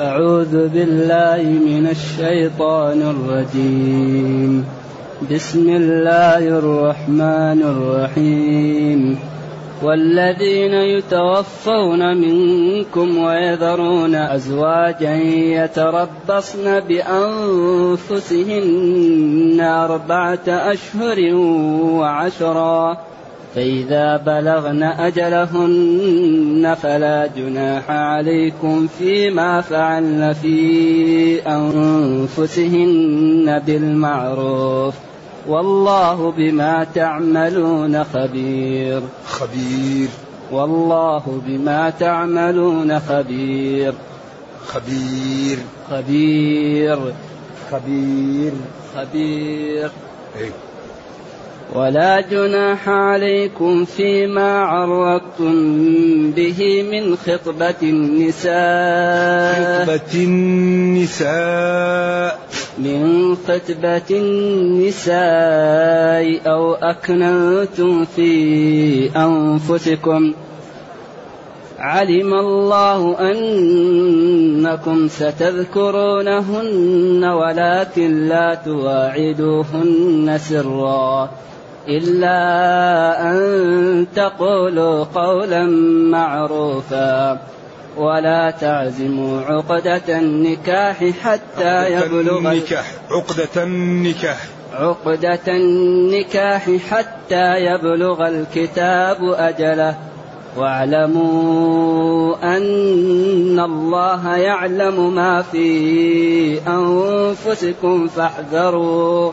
أعوذ بالله من الشيطان الرجيم. بسم الله الرحمن الرحيم. والذين يتوفون منكم ويذرون أزواجا يتربصن بأنفسهن أربعة أشهر وعشرا فإذا بلغن أجلهن فلا جناح عليكم فيما فعلن في أنفسهن بالمعروف والله بما تعملون خبير. خبير. والله بما تعملون خبير. خبير. خبير. خبير. خبير. إيه؟ ولا جناح عليكم فيما عرضتم به من خطبة النساء. خطبة النساء. من خطبة النساء أو أكننتم في أنفسكم. علم الله أنكم ستذكرونهن ولكن لا تواعدوهن سرا. إلا أن تقولوا قولا معروفا. ولا تعزموا عقدة النكاح حتى يبلغ النكاح عقدة النكاح. عقدة النكاح حتى يبلغ الكتاب أجله. واعلموا أن الله يعلم ما في أنفسكم فاحذروا.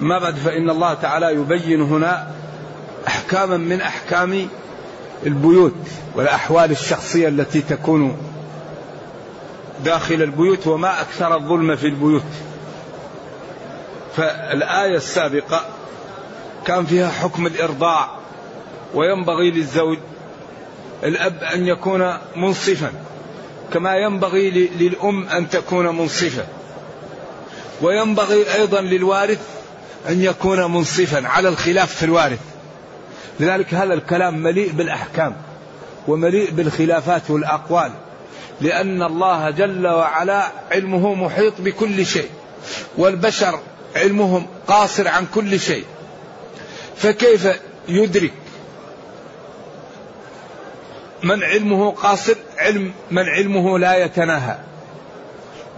ما بعد فإن الله تعالى يبين هنا أحكاما من أحكام البيوت والأحوال الشخصية التي تكون داخل البيوت وما أكثر الظلم في البيوت. فالآية السابقة كان فيها حكم الإرضاع وينبغي للزوج الأب أن يكون منصفا كما ينبغي للأم أن تكون منصفة وينبغي أيضا للوارث أن يكون منصفا على الخلاف في الوارث. لذلك هذا الكلام مليء بالأحكام ومليء بالخلافات والأقوال. لأن الله جل وعلا علمه محيط بكل شيء والبشر علمهم قاصر عن كل شيء. فكيف يدرك من علمه قاصر علم من علمه لا يتناهى؟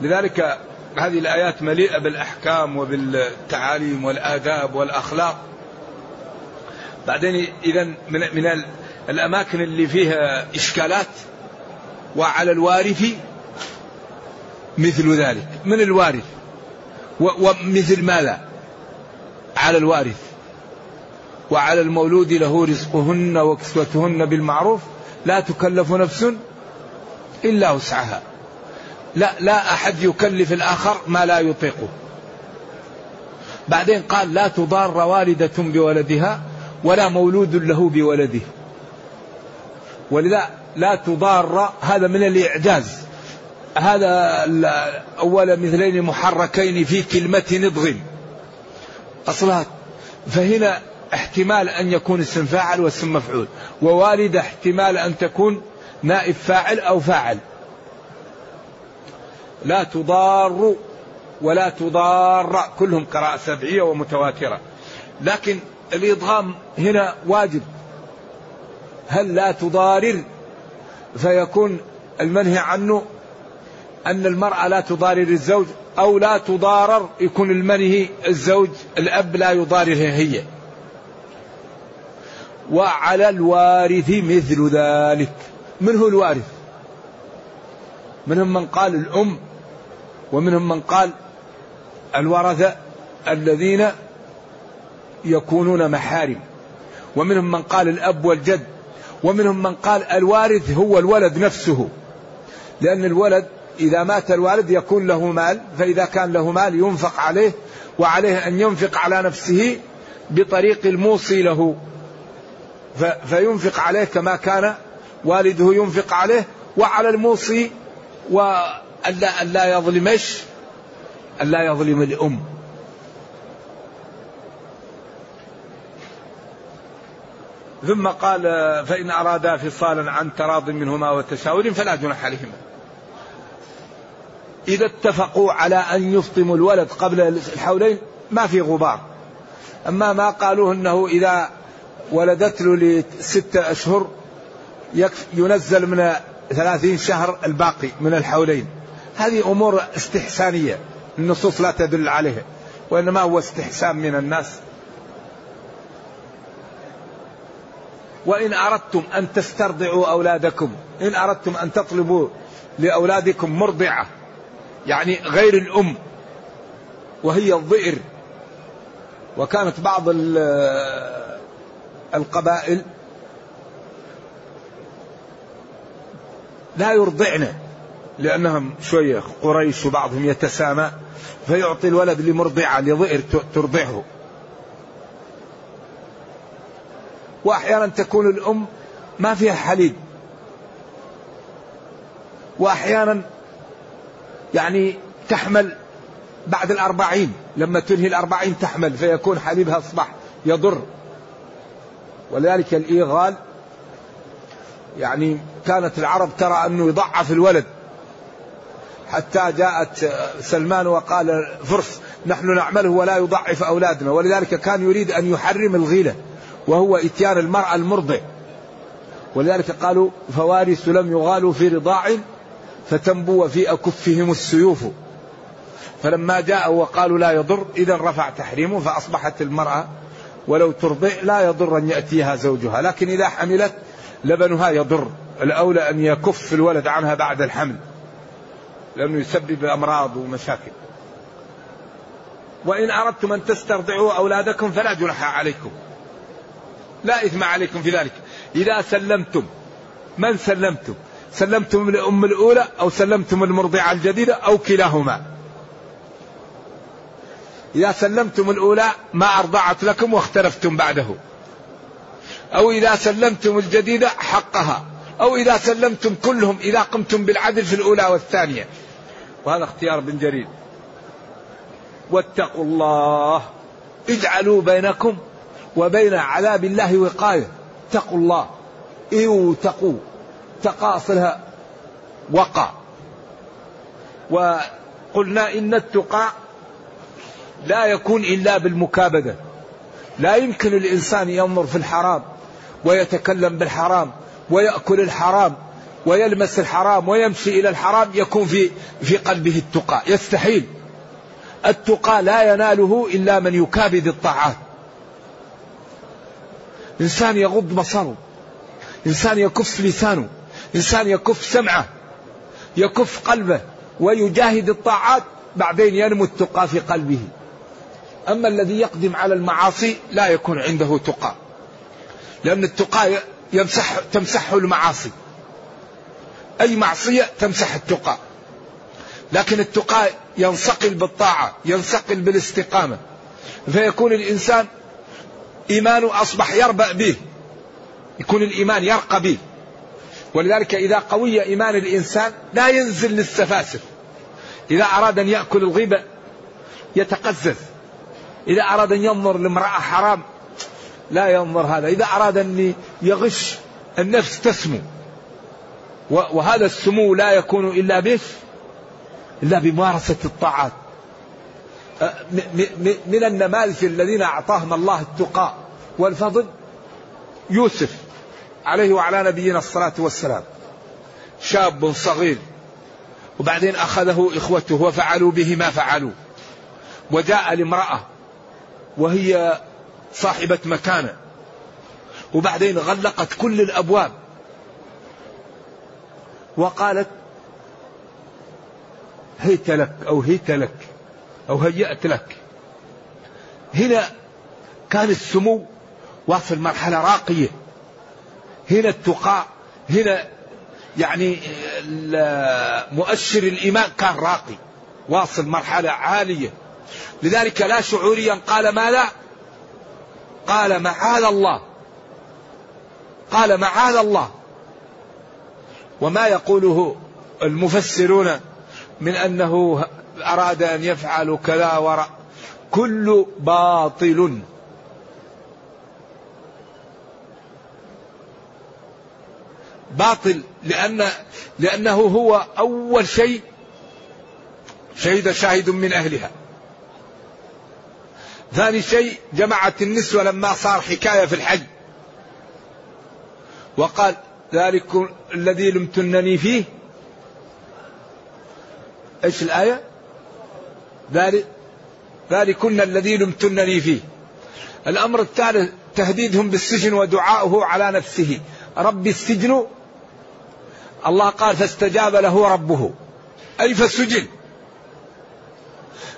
لذلك هذه الآيات مليئة بالأحكام وبالتعاليم والآداب والأخلاق. بعدين إذا من, من الأماكن اللي فيها إشكالات وعلى الوارث مثل ذلك. من الوارث؟ ومثل ماذا؟ على الوارث. وعلى المولود له رزقهن وكسوتهن بالمعروف. لا تكلف نفس إلا وسعها. لا لا أحد يكلف الآخر ما لا يطيقه. بعدين قال لا تضار والدة بولدها ولا مولود له بولده. ولذا لا تضار هذا من الإعجاز. هذا أول مثلين محركين في كلمة نضغ أصلها فهنا احتمال أن يكون اسم فاعل واسم مفعول ووالدة احتمال أن تكون نائب فاعل أو فاعل. لا تضار ولا تضار. كلهم قراءة سبعية ومتواترة. لكن الإضغام هنا واجب. هل لا تضارر؟ فيكون المنهي عنه أن المرأة لا تضارر الزوج أو لا تضارر يكون المنهي الزوج الأب لا يضاررها هي. وعلى الوارث مثل ذلك. من هو الوارث؟ منهم من قال الأم. ومنهم من قال الورثة الذين يكونون محارم. ومنهم من قال الأب والجد. ومنهم من قال الوارث هو الولد نفسه. لأن الولد إذا مات الوالد يكون له مال فإذا كان له مال ينفق عليه وعليه أن ينفق على نفسه بطريق الموصي له. فينفق عليه كما كان والده ينفق عليه وعلى الموصي ألا يظلم إيش؟ ألا يظلم الأم. ثم قال فإن أرادا فصالا عن تراض منهما وتشاور فلا جناح عليهما. إذا اتفقوا على أن يفطموا الولد قبل الحولين ما في غبار. أما ما قالوه أنه إذا ولدت له لستة أشهر ينزل من ثلاثين شهر الباقي من الحولين. هذه أمور استحسانية. النصوص لا تدل عليها وإنما هو استحسان من الناس. وإن أردتم أن تسترضعوا أولادكم إن أردتم أن تطلبوا لأولادكم مرضعة يعني غير الأم وهي الظئر وكانت بعض القبائل لا يرضعن. لأنهم شوية قريش وبعضهم يتسامى فيعطي الولد لمرضعة لظئر ترضعه. وأحيانا تكون الأم ما فيها حليب. وأحيانا يعني تحمل بعد الأربعين لما تنهي الأربعين تحمل فيكون حليبها أصبح يضر. ولذلك الإيغال يعني كانت العرب ترى أنه يضعف الولد. حتى جاءت سلمان وقال فرس نحن نعمله ولا يضعف أولادنا. ولذلك كان يريد أن يحرم الغيلة وهو إتيان المرأة المرضع. ولذلك قالوا فوارث لم يغالوا في رضاع فتنبو في أكفهم السيوف. فلما جاء وقالوا لا يضر إذا رفع تحريمه فأصبحت المرأة ولو ترضع لا يضر أن يأتيها زوجها. لكن إذا حملت لبنها يضر الأولى أن يكف الولد عنها بعد الحمل. لأنه يسبب أمراض ومشاكل. وإن أردتم أن تسترضعوا أولادكم فلا جناح عليكم. لا إثم عليكم في ذلك. إذا سلمتم من سلمتم؟ سلمتم الأم الأولى أو سلمتم المرضعة الجديدة أو كلاهما؟ إذا سلمتم الأولى ما أرضعت لكم واختلفتم بعده. أو إذا سلمتم الجديدة حقها. أو إذا سلمتم كلهم إذا قمتم بالعدل في الأولى والثانية. وهذا اختيار بن جرير. واتقوا الله اجعلوا بينكم وبين عذاب الله وقاية. اتقوا الله. ايو تقوا تقاصلها وقع. وقلنا إن التقى لا يكون إلا بالمكابدة. لا يمكن الإنسان ينظر في الحرام ويتكلم بالحرام. ويأكل الحرام ويلمس الحرام ويمشي إلى الحرام يكون في في قلبه التقى يستحيل. التقى لا يناله إلا من يكابد الطاعات. إنسان يغض بصره إنسان يكف لسانه إنسان يكف سمعه يكف قلبه ويجاهد الطاعات بعدين ينمو التقى في قلبه. أما الذي يقدم على المعاصي لا يكون عنده تقى. لأن التقى يمسح تمسحه المعاصي. أي معصية تمسح التقى. لكن التقى ينصقل بالطاعة ينصقل بالاستقامة. فيكون الإنسان إيمانه أصبح يربأ به. يكون الإيمان يرقى به. ولذلك إذا قوي إيمان الإنسان لا ينزل للسفاسف. إذا أراد أن يأكل الغيبة يتقزز. إذا أراد أن ينظر لامرأة حرام لا ينظر هذا. إذا أراد أن يغش النفس تسمو. وهذا السمو لا يكون إلا به إلا بممارسة الطاعات. من النماذج الذين أعطاهم الله التقاء والفضل؟ يوسف عليه وعلى نبينا الصلاة والسلام. شاب صغير. وبعدين أخذه إخوته وفعلوا به ما فعلوا. وجاء لامرأة. وهي صاحبة مكانة. وبعدين غلقت كل الأبواب. وقالت هيت لك أو هيت لك أو هيأت لك. هنا كان السمو واصل مرحلة راقية. هنا التقاء هنا يعني مؤشر الإيمان كان راقي. واصل مرحلة عالية. لذلك لا شعوريا قال ما لا قال معاذ الله. قال معاذ الله. وما يقوله المفسرون من أنه أراد أن يفعل كذا وراء كل باطل. باطل لأن لأنه هو أول شيء شهد شاهد من أهلها. ثاني شيء جمعت النسوة لما صار حكاية في الحج. وقال ذلك الذي لمتنني فيه. إيش الآية؟ ذلك ذلكن الذي لمتنني فيه. الأمر الثالث تهديدهم بالسجن ودعاؤه على نفسه. رب السجن الله قال فاستجاب له ربه. أي فالسجن.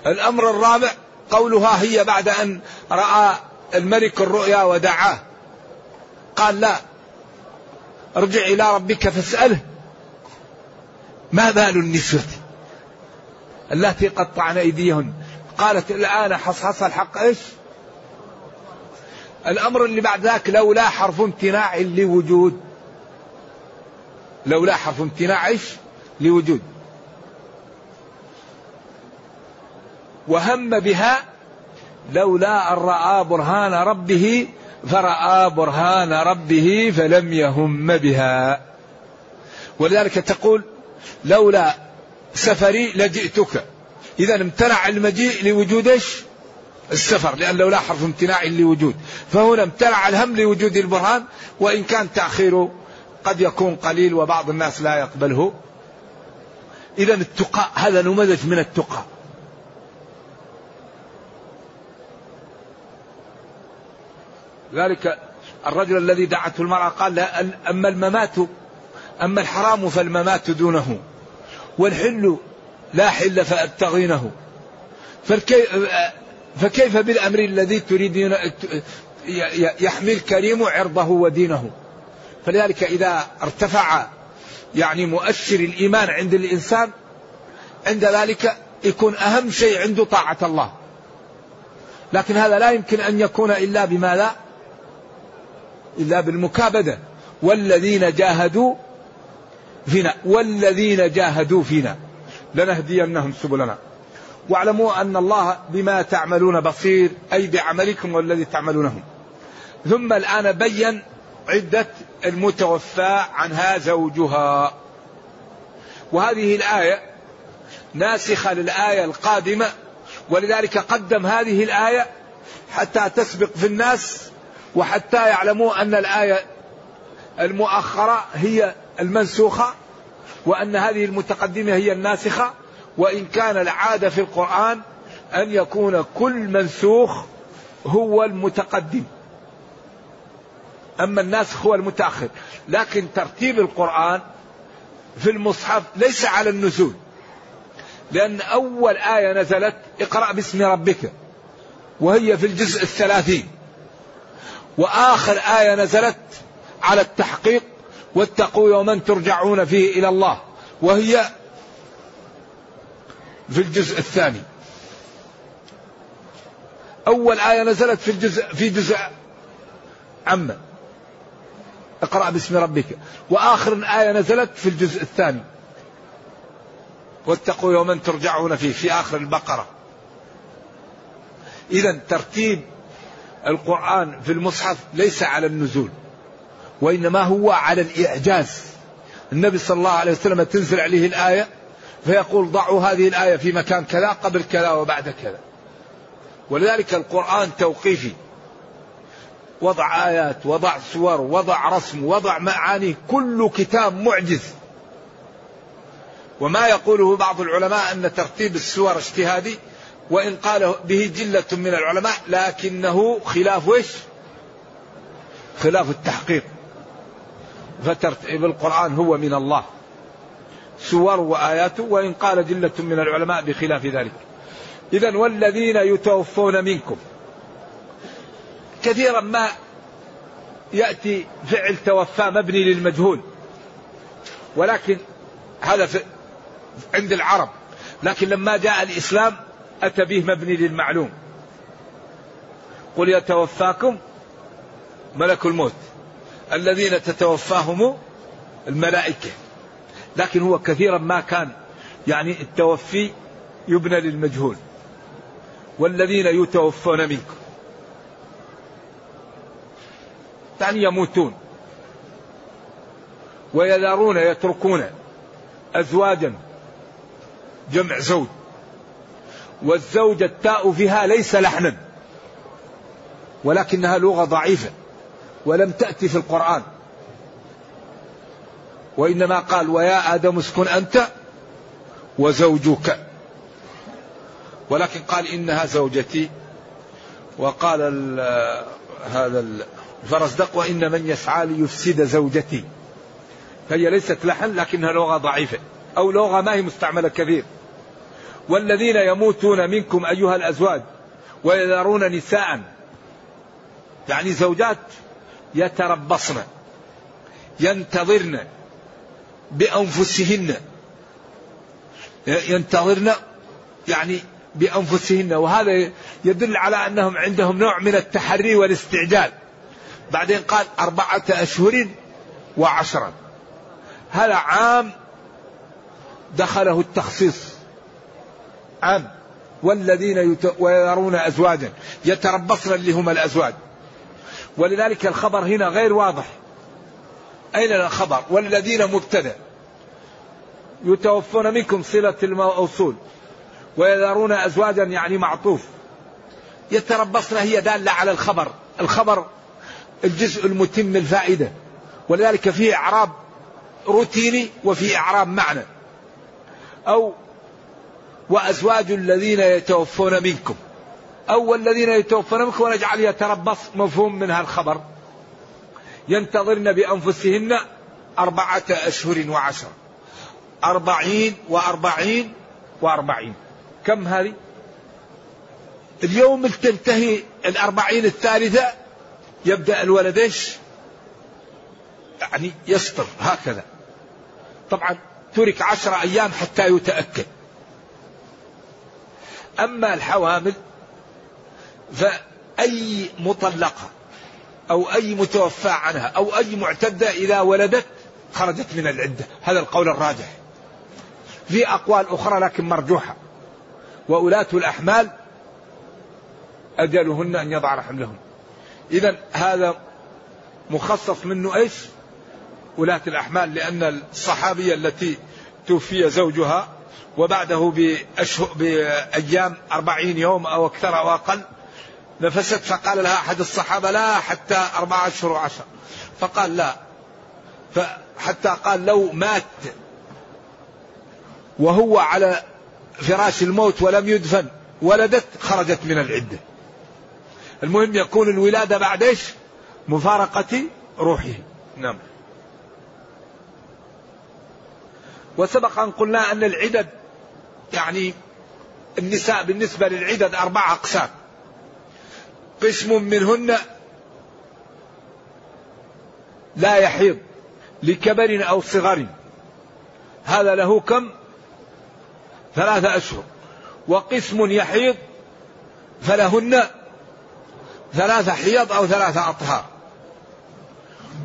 الأمر الرابع قولها هي بعد أن رأى الملك الرؤيا ودعاه. قال لا ارجع إلى ربك فاسأله ما بال النسوة اللاتي قطعن أيديهن؟ قالت الآن حصحص الحق إيش؟ الأمر اللي بعد ذاك لولا حرف امتناع لوجود. لولا حرف امتناع إيش؟ لوجود. وهم بها لولا أن رأى برهان ربه فرأى برهان ربه فلم يهم بها. ولذلك تقول لولا سفري لجئتك. إذا امتنع المجيء لوجود إيش؟ السفر لأن لولا حرف امتناع لوجود. فهنا امتنع الهم لوجود البرهان وإن كان تأخيره قد يكون قليل وبعض الناس لا يقبله. إذا التقى هذا نموذج من التقى ذلك الرجل الذي دعته المرأة قال لا أما الممات أما الحرام فالممات دونه والحل لا حل فأبتغينه. فكيف بالأمر الذي تريدين يحمي الكريم عرضه ودينه؟ فلذلك إذا ارتفع يعني مؤشر الإيمان عند الإنسان عند ذلك يكون أهم شيء عنده طاعة الله. لكن هذا لا يمكن أن يكون إلا بما لا إلا بالمكابدة. والذين جاهدوا فينا. والذين جاهدوا فينا. لنهدينهم سبلنا. واعلموا أن الله بما تعملون بصير أي بعملكم والذي تعملونه ثم الآن بين عدة المتوفى عنها زوجها. وهذه الآية ناسخة للآية القادمة ولذلك قدم هذه الآية حتى تسبق في الناس وحتى يعلموا أن الآية المؤخرة هي المنسوخة وأن هذه المتقدمة هي الناسخة وإن كان العادة في القرآن أن يكون كل منسوخ هو المتقدم. أما الناسخ هو المتأخر. لكن ترتيب القرآن في المصحف ليس على النزول. لأن أول آية نزلت اقرأ باسم ربك وهي في الجزء الثلاثين. وآخر آية نزلت على التحقيق واتقوا يوما ترجعون فيه إلى الله وهي في الجزء الثاني. أول آية نزلت في الجزء في جزء عما اقرأ باسم ربك. وآخر آية نزلت في الجزء الثاني. واتقوا يوما ترجعون فيه في آخر البقرة. إذا ترتيب القرآن في المصحف ليس على النزول وإنما هو على الإعجاز. النبي صلى الله عليه وسلم تنزل عليه الآية فيقول ضعوا هذه الآية في مكان كذا قبل كذا وبعد كذا. ولذلك القرآن توقيفي. وضع آيات وضع سور وضع رسم وضع معاني كل كتاب معجز. وما يقوله بعض العلماء أن ترتيب السور اجتهادي وإن قال به جلة من العلماء لكنه خلاف وش خلاف التحقيق. فترتيب القرآن هو من الله. سور وآياته وإن قال جلة من العلماء بخلاف ذلك. إذا والذين يتوفون منكم. كثيرا ما يأتي فعل توفى مبني للمجهول. ولكن هذا عند العرب. لكن لما جاء الإسلام أتى به مبني للمعلوم. قل يتوفاكم ملك الموت. الذين تتوفاهم الملائكة. لكن هو كثيرا ما كان يعني التوفي يبنى للمجهول. والذين يتوفون منكم. يعني يموتون. ويذرون يتركون أزواجا. جمع زوج. والزوجة التاء فيها ليس لحنا ولكنها لغة ضعيفة ولم تأتي في القرآن. وإنما قال ويا آدم اسكن أنت وزوجك. ولكن قال إنها زوجتي. وقال ال هذا الفرزدق وإن من يسعى ليفسد زوجتي. فهي ليست لحن لكنها لغة ضعيفة أو لغة ما هي مستعملة كثير والذين يموتون منكم أيها الأزواج ويذرون نساء. يعني زوجات يتربصن ينتظرن بأنفسهن ينتظرن يعني بأنفسهن. وهذا يدل على أنهم عندهم نوع من التحري والاستعجال. بعدين قال أربعة أشهر وعشرا هذا عام دخله التخصيص. عام. والذين يت... ويذرون أزواجا. يتربصن اللي الأزواج. ولذلك الخبر هنا غير واضح. أين الخبر؟ والذين مبتدأ. يتوفون منكم صلة الموصول. ويذرون أزواجا يعني معطوف. يتربصن هي دالة على الخبر. الخبر الجزء المتم الفائدة. ولذلك فيه إعراب روتيني وفي إعراب معنى. أو وأزواج الذين يتوفون منكم. أو الذين يتوفون منكم ونجعل يتربص. مفهوم منها الخبر ينتظرن بأنفسهن أربعة أشهر وعشرة أربعين وأربعين وأربعين. كم هذه؟ اليوم تنتهي الأربعين الثالثة. يبدأ الولد إيش؟ يعني يسطر. هكذا. طبعا ترك عشر أيام حتى يتأكد. أما الحوامل فأي مطلقة أو أي متوفى عنها أو أي معتدة إذا ولدت خرجت من العدة. هذا القول الراجح. في أقوال أخرى لكن مرجوحة. وأولاة الأحمال أجلهن أن يضعن حملهن إذا هذا مخصص منه إيش؟ ولاة الأحمال لأن الصحابية التي توفي زوجها وبعده بأيام أربعين يوم أو أكثر أو أقل نفست فقال لها أحد الصحابة لا حتى أربعة أشهر وعشر فقال لا. فحتى قال لو مات وهو على فراش الموت ولم يدفن ولدت خرجت من العدة. المهم يكون الولادة بعد إيش؟ مفارقة روحه نعم. وسبق أن قلنا أن العدد يعني النساء بالنسبة للعدد أربعة أقسام. قسم منهن لا يحيض لكبر أو صغر. هذا له كم؟ ثلاثة أشهر. وقسم يحيض فلهن ثلاثة حيض أو ثلاثة أطهار.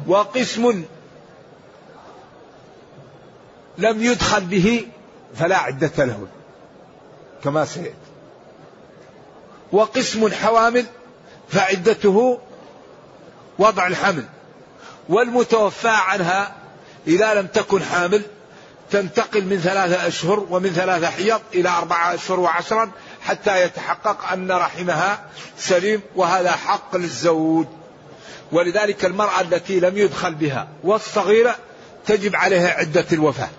وقسم لم يدخل به فلا عدة له كما سيأتي. وقسم حوامل فعدته وضع الحمل والمتوفى عنها إذا لم تكن حامل تنتقل من ثلاثة أشهر ومن ثلاثة حيض إلى أربعة أشهر وعشرا حتى يتحقق أن رحمها سليم وهذا حق للزوج. ولذلك المرأة التي لم يدخل بها والصغيرة تجب عليها عدة الوفاة.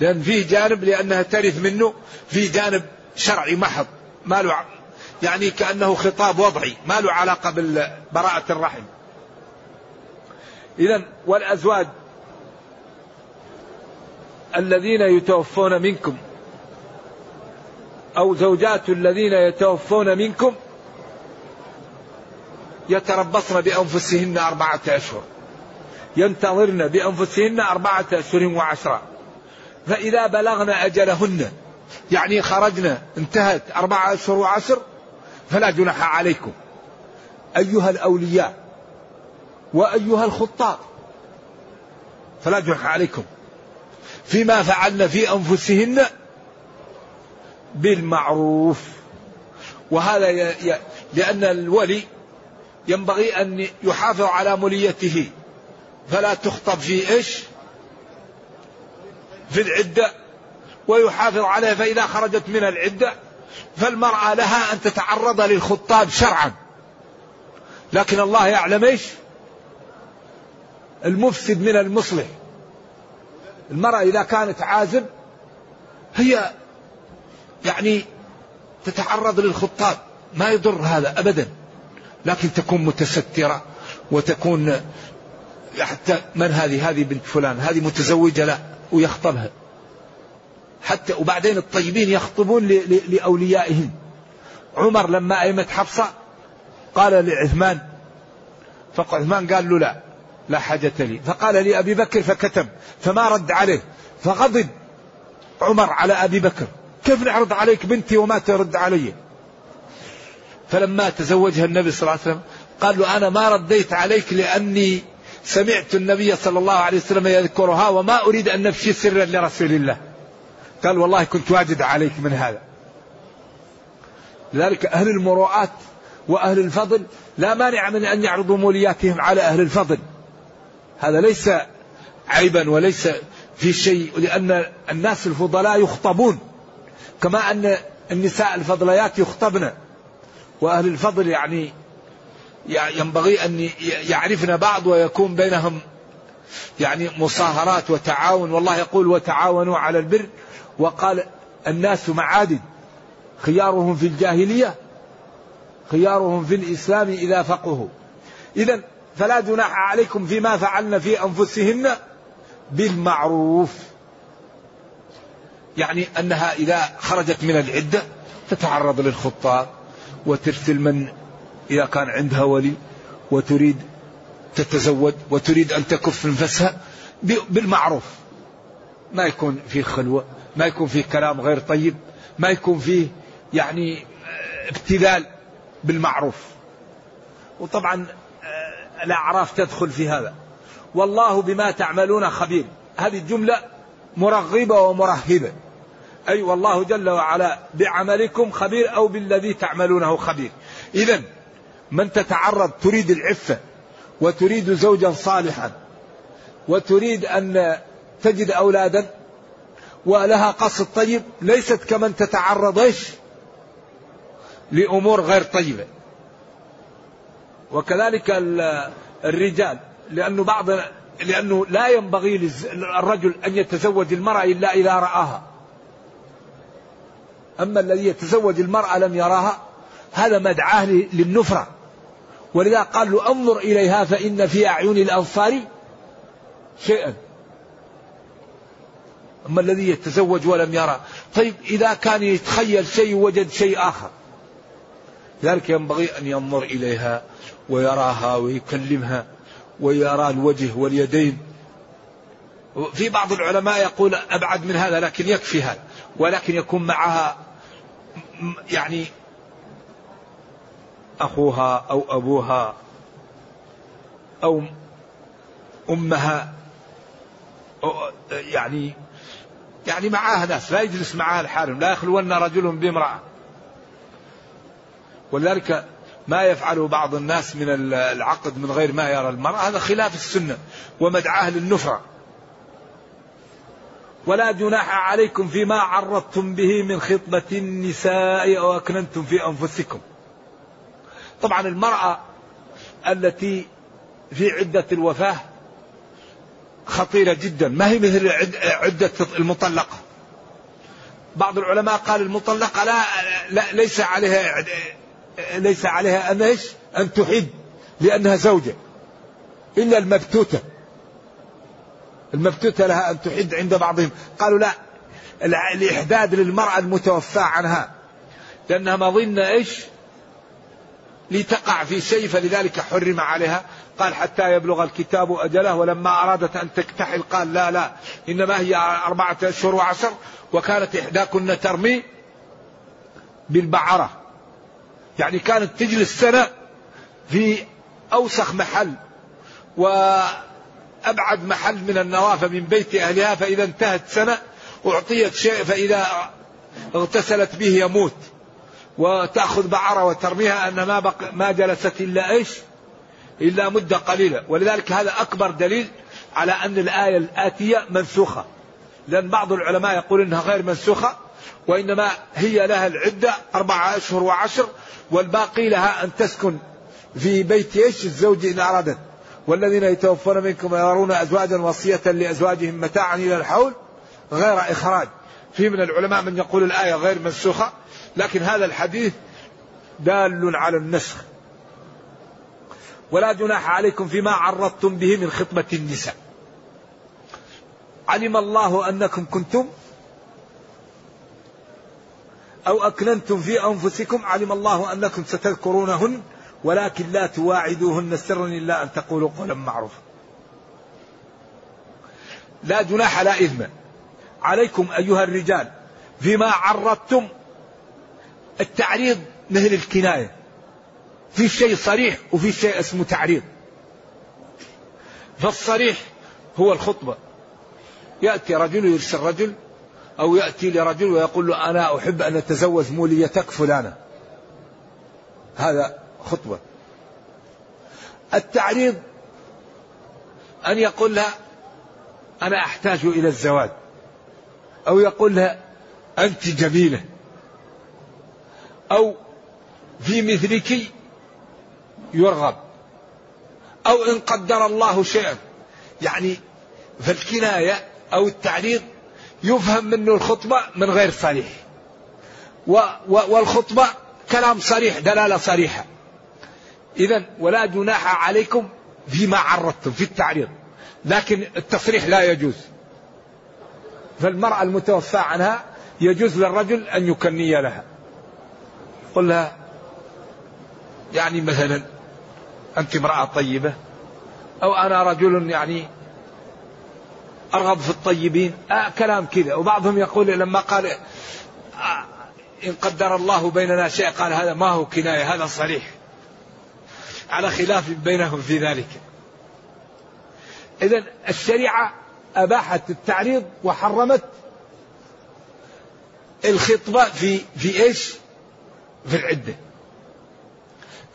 لأن فيه جانب لأنها ترث منه في جانب شرعي محض ما له يعني كأنه خطاب وضعي ما له علاقة ببراءة الرحم. إذا والأزواج الذين يتوفون منكم أو زوجات الذين يتوفون منكم يتربصن بأنفسهن أربعة أشهر ينتظرن بأنفسهن أربعة أشهر وعشرة. فإذا بلغن أجلهن يعني خرجنا انتهت أربعة أشهر وعشر فلا جناح عليكم. أيها الأولياء وأيها الخطاب فلا جناح عليكم. فيما فعلن في أنفسهن بالمعروف. وهذا ي... لأن الولي ينبغي أن يحافظ على مليته فلا تخطب في إيش؟ في العدة ويحافظ عليها فإذا خرجت من العدة فالمرأة لها أن تتعرض للخطاب شرعا. لكن الله يعلم إيش؟ المفسد من المصلح. المرأة إذا كانت عازب هي يعني تتعرض للخطاب ما يضر هذا أبدا. لكن تكون متسترة وتكون حتى من هذه؟ هذه بنت فلان هذه متزوجة لا ويخطبها. حتى وبعدين الطيبين يخطبون لأوليائهم. عمر لما أيمت حفصة قال لعثمان فعثمان قال له لا لا حاجة لي. فقال لأبي بكر فكتب فما رد عليه. فغضب عمر على أبي بكر. كيف نعرض عليك بنتي وما ترد علي؟ فلما تزوجها النبي صلى الله عليه وسلم قال له أنا ما رديت عليك لأني سمعت النبي صلى الله عليه وسلم يذكرها وما أريد أن نفشي سرا لرسول الله. قال والله كنت واجد عليك من هذا. لذلك أهل المروءات وأهل الفضل لا مانع من أن يعرضوا مولياتهم على أهل الفضل. هذا ليس عيبا وليس في شيء لأن الناس الفضلاء يخطبون. كما أن النساء الفضليات يخطبن. وأهل الفضل يعني ينبغي أن يعرفن بعض ويكون بينهم يعني مصاهرات وتعاون. والله يقول وتعاونوا على البر. وقال الناس معادن. خيارهم في الجاهلية خيارهم في الإسلام إذا فقهوا. إذا فلا جناح عليكم فيما فعلن في أنفسهن بالمعروف. يعني أنها إذا خرجت من العدة تتعرض للخطاب وترسل من إذا كان عندها ولي وتريد تتزوج وتريد أن تكف نفسها بالمعروف. ما يكون في خلوة ما يكون فيه كلام غير طيب ما يكون فيه يعني ابتذال بالمعروف. وطبعا آه، الأعراف تدخل في هذا. والله بما تعملون خبير. هذه الجملة مرغبة ومرهبة. أي والله جل وعلا بعملكم خبير أو بالذي تعملونه خبير. إذا من تتعرض تريد العفة وتريد زوجا صالحا وتريد أن تجد أولادا ولها قصد طيب ليست كمن تتعرض لأمور غير طيبة. وكذلك الرجال لأنه بعض لأنه لا ينبغي للرجل أن يتزوج المرأة إلا إذا رآها. أما الذي يتزوج المرأة لم يراها هذا مدعاه للنفرة. ولذا قال له انظر إليها فإن في أعين الأنصار شيئا. أما الذي يتزوج ولم يرى. طيب إذا كان يتخيل شيء وجد شيء آخر. لذلك ينبغي أن ينظر إليها ويراها ويكلمها ويرى الوجه واليدين. في بعض العلماء يقول أبعد من هذا لكن يكفي هذا. ولكن يكون معها يعني أخوها أو أبوها أو أمها أو يعني يعني معاها ناس لا يجلس معاها الحارم لا يخلون رجل بامرأة. ولذلك ما يفعله بعض الناس من العقد من غير ما يرى المرأة هذا خلاف السنة ومدعاه للنفرة ولا جناح عليكم فيما عرضتم به من خطبة النساء أو أكننتم في أنفسكم. طبعا المرأة التي في عدة الوفاة خطيرة جدا. ما هي مثل عدة المطلقة؟ بعض العلماء قال المطلقة لا, لا ليس عليها ليس عليها أن إيش؟ أن تحد لأنها زوجة إلا المبتوتة. المبتوتة لها أن تحد عند بعضهم. قالوا لا الإحداد للمرأة المتوفاة عنها لأنها مظنة إيش؟ لتقع في شيء فلذلك حرم عليها. قال حتى يبلغ الكتاب أجله ولما أرادت أن تكتحل قال لا لا إنما هي أربعة أشهر وعشر وكانت إحداكن ترمي بالبعرة. يعني كانت تجلس سنة في أوسخ محل وأبعد محل من النوافة من بيت أهلها فإذا انتهت سنة أعطيت شيء فإذا اغتسلت به يموت. وتأخذ بعرة وترميها أن ما, بق ما جلست إلا إيش؟ إلا مدة قليلة. ولذلك هذا أكبر دليل على أن الآية الآتية منسوخة. لأن بعض العلماء يقول إنها غير منسوخة وإنما هي لها العدة أربعة أشهر وعشر والباقي لها أن تسكن في بيت إيش؟ الزوج إن أرادت. والذين يتوفون منكم يرون أزواجا وصية لأزواجهم متاعا إلى الحول غير إخراج. في من العلماء من يقول الآية غير منسوخة لكن هذا الحديث دال على النسخ. ولا جناح عليكم فيما عرضتم به من خطبة النساء. علم الله أنكم كنتم أو أكننتم في أنفسكم. علم الله أنكم ستذكرونهن ولكن لا تواعدوهن سرا إلا أن تقولوا قولا معروفا. لا جناح لا إثم عليكم أيها الرجال فيما عرضتم التعريض مثل الكناية. في شيء صريح وفي شيء اسمه تعريض. فالصريح هو الخطبة. يأتي رجل يرسل رجل أو يأتي لرجل ويقول له أنا أحب أن أتزوج موليتك فلانة. هذا خطبة. التعريض أن يقول لها أنا أحتاج إلى الزواج. أو يقول لها أنت جميلة. أو في مثلك يرغب. أو إن قدر الله شيئا. يعني فالكناية أو التعريض يفهم منه الخطبة من غير صريح. والخطبة كلام صريح دلالة صريحة. إذا ولا جناح عليكم فيما عرضتم في التعريض لكن التصريح لا يجوز. فالمرأة المتوفى عنها يجوز للرجل أن يكني لها. قل لها يعني مثلا أنت امرأة طيبة أو أنا رجل يعني أرغب في الطيبين آه كلام كذا. وبعضهم يقول لما قال آه إن قدر الله بيننا شيء قال هذا ما هو كناية هذا صريح. على خلاف بينهم في ذلك. إذا الشريعة أباحت التعريض وحرمت الخطبة في في إيش؟ في العدة.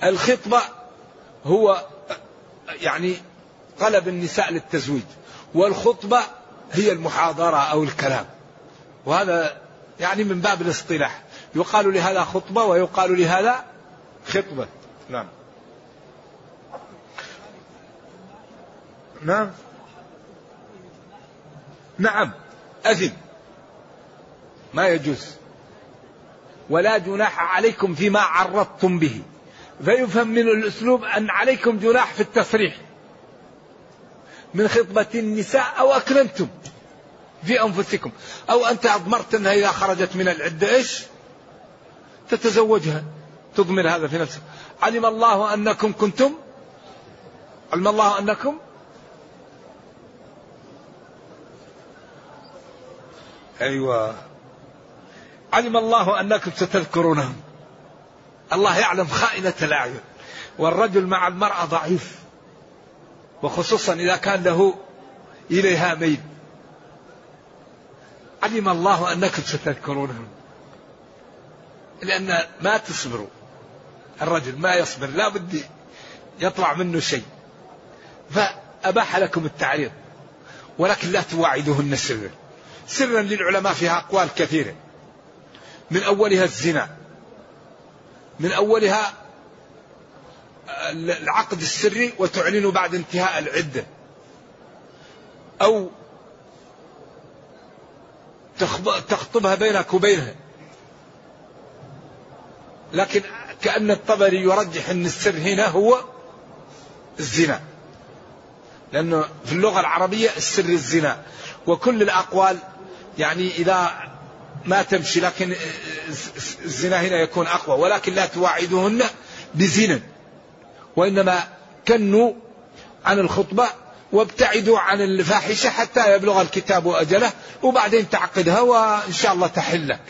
الخطبة هو يعني طلب النساء للتزويج والخطبة هي المحاضرة أو الكلام. وهذا يعني من باب الاصطلاح. يقال لهذا خطبة ويقال لهذا خطبة. نعم. نعم. نعم. أثم ما يجوز. ولا جناح عليكم فيما عرضتم به. فيفهم من الأسلوب أن عليكم جناح في التصريح. من خطبة النساء أو أكرمتم في أنفسكم. أو أنت أضمرت أنها إذا خرجت من العدة إيش؟ تتزوجها. تضمر هذا في نفسك علم الله أنكم كنتم؟ علم الله أنكم؟ أيوة. علم الله أنكم ستذكرونهم. الله يعلم خائنة الأعين. والرجل مع المرأة ضعيف. وخصوصا إذا كان له إليها ميل. علم الله أنكم ستذكرونهم. لأن ما تصبروا. الرجل ما يصبر. لا بد يطلع منه شيء. فأباح لكم التعريض. ولكن لا تواعدوهن سرا. سرا للعلماء فيها أقوال كثيرة. من أولها الزنا من أولها العقد السري وتعلن بعد انتهاء العدة. أو تخطبها بينك وبينها. لكن كأن الطبري يرجح أن السر هنا هو الزنا. لأنه في اللغة العربية السر الزنا. وكل الأقوال يعني إذا ما تمشي لكن الزنا هنا يكون أقوى. ولكن لا تواعدهن بزنا وإنما كنوا عن الخطبة وابتعدوا عن الفاحشة حتى يبلغ الكتاب أجله وبعدين تعقدها وإن شاء الله تحل لك.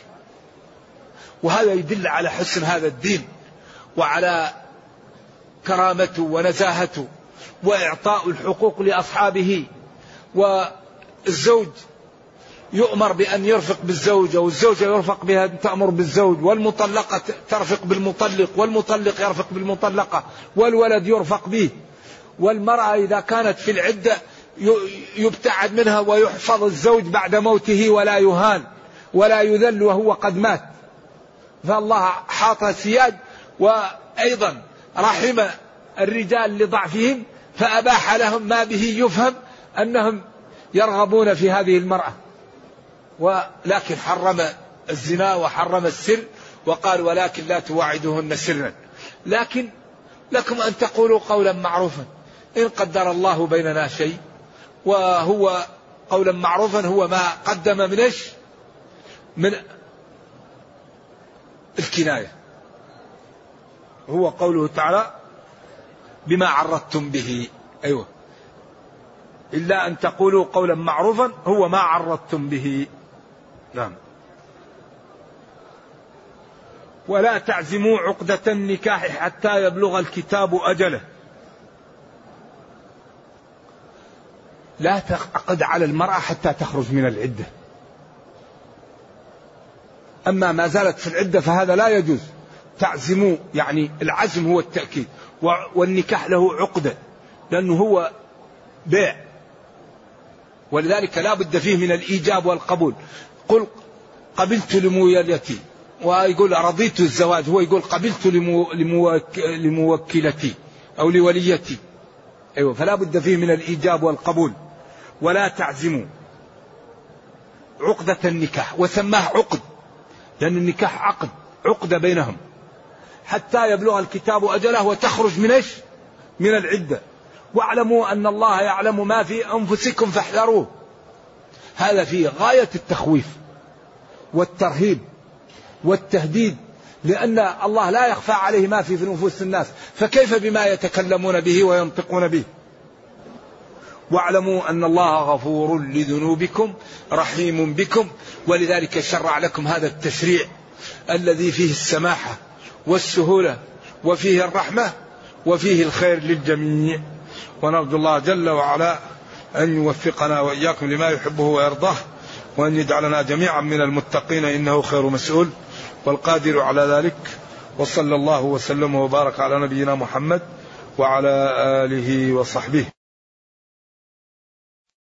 وهذا يدل على حسن هذا الدين وعلى كرامته ونزاهته وإعطاء الحقوق لأصحابه والزوج يؤمر بأن يرفق بالزوجة والزوجة يرفق بها تأمر بالزوج والمطلقة ترفق بالمطلق والمطلق يرفق بالمطلقة والولد يرفق به والمرأة إذا كانت في العدة يبتعد منها ويحفظ الزوج بعد موته ولا يهان ولا يذل وهو قد مات فالله حاط سياج وأيضا رحم الرجال لضعفهم فأباح لهم ما به يفهم أنهم يرغبون في هذه المرأة ولكن حرم الزنا وحرم السر وقال ولكن لا تواعدهن سرا. لكن لكم أن تقولوا قولا معروفا. إن قدر الله بيننا شيء وهو قولا معروفا هو ما قدم من إيش؟ من الكناية. هو قوله تعالى بما عرضتم به. أيوه. إلا أن تقولوا قولا معروفا هو ما عرضتم به. نعم. ولا تعزموا عقدة النكاح حتى يبلغ الكتاب أجله. لا تعقد على المرأة حتى تخرج من العدة. أما ما زالت في العدة فهذا لا يجوز. تعزموا يعني العزم هو التأكيد. والنكاح له عقدة لأنه هو بيع. ولذلك لا بد فيه من الإيجاب والقبول. قل قبلت لمويلتي ويقول رضيت الزواج. هو يقول قبلت لمو لموكلتي أو لوليتي. أيوة. فلا بد فيه من الإيجاب والقبول. ولا تعزموا. عقدة النكاح. وسماه عقد. لأن النكاح عقد. عقدة بينهم. حتى يبلغ الكتاب أجله وتخرج من إيش؟ من العدة. واعلموا أن الله يعلم ما في أنفسكم فاحذروه. هذا فيه غاية التخويف والترهيب والتهديد لأن الله لا يخفى عليه ما في في نفوس الناس فكيف بما يتكلمون به وينطقون به؟ واعلموا أن الله غفور لذنوبكم رحيم بكم ولذلك شرع لكم هذا التشريع الذي فيه السماحة والسهولة وفيه الرحمة وفيه الخير للجميع. ونرجو الله جل وعلا أن يوفقنا وإياكم لما يحبه ويرضاه وأن يجعلنا جميعا من المتقين إنه خير مسؤول. والقادر على ذلك وصلى الله وسلم وبارك على نبينا محمد وعلى آله وصحبه.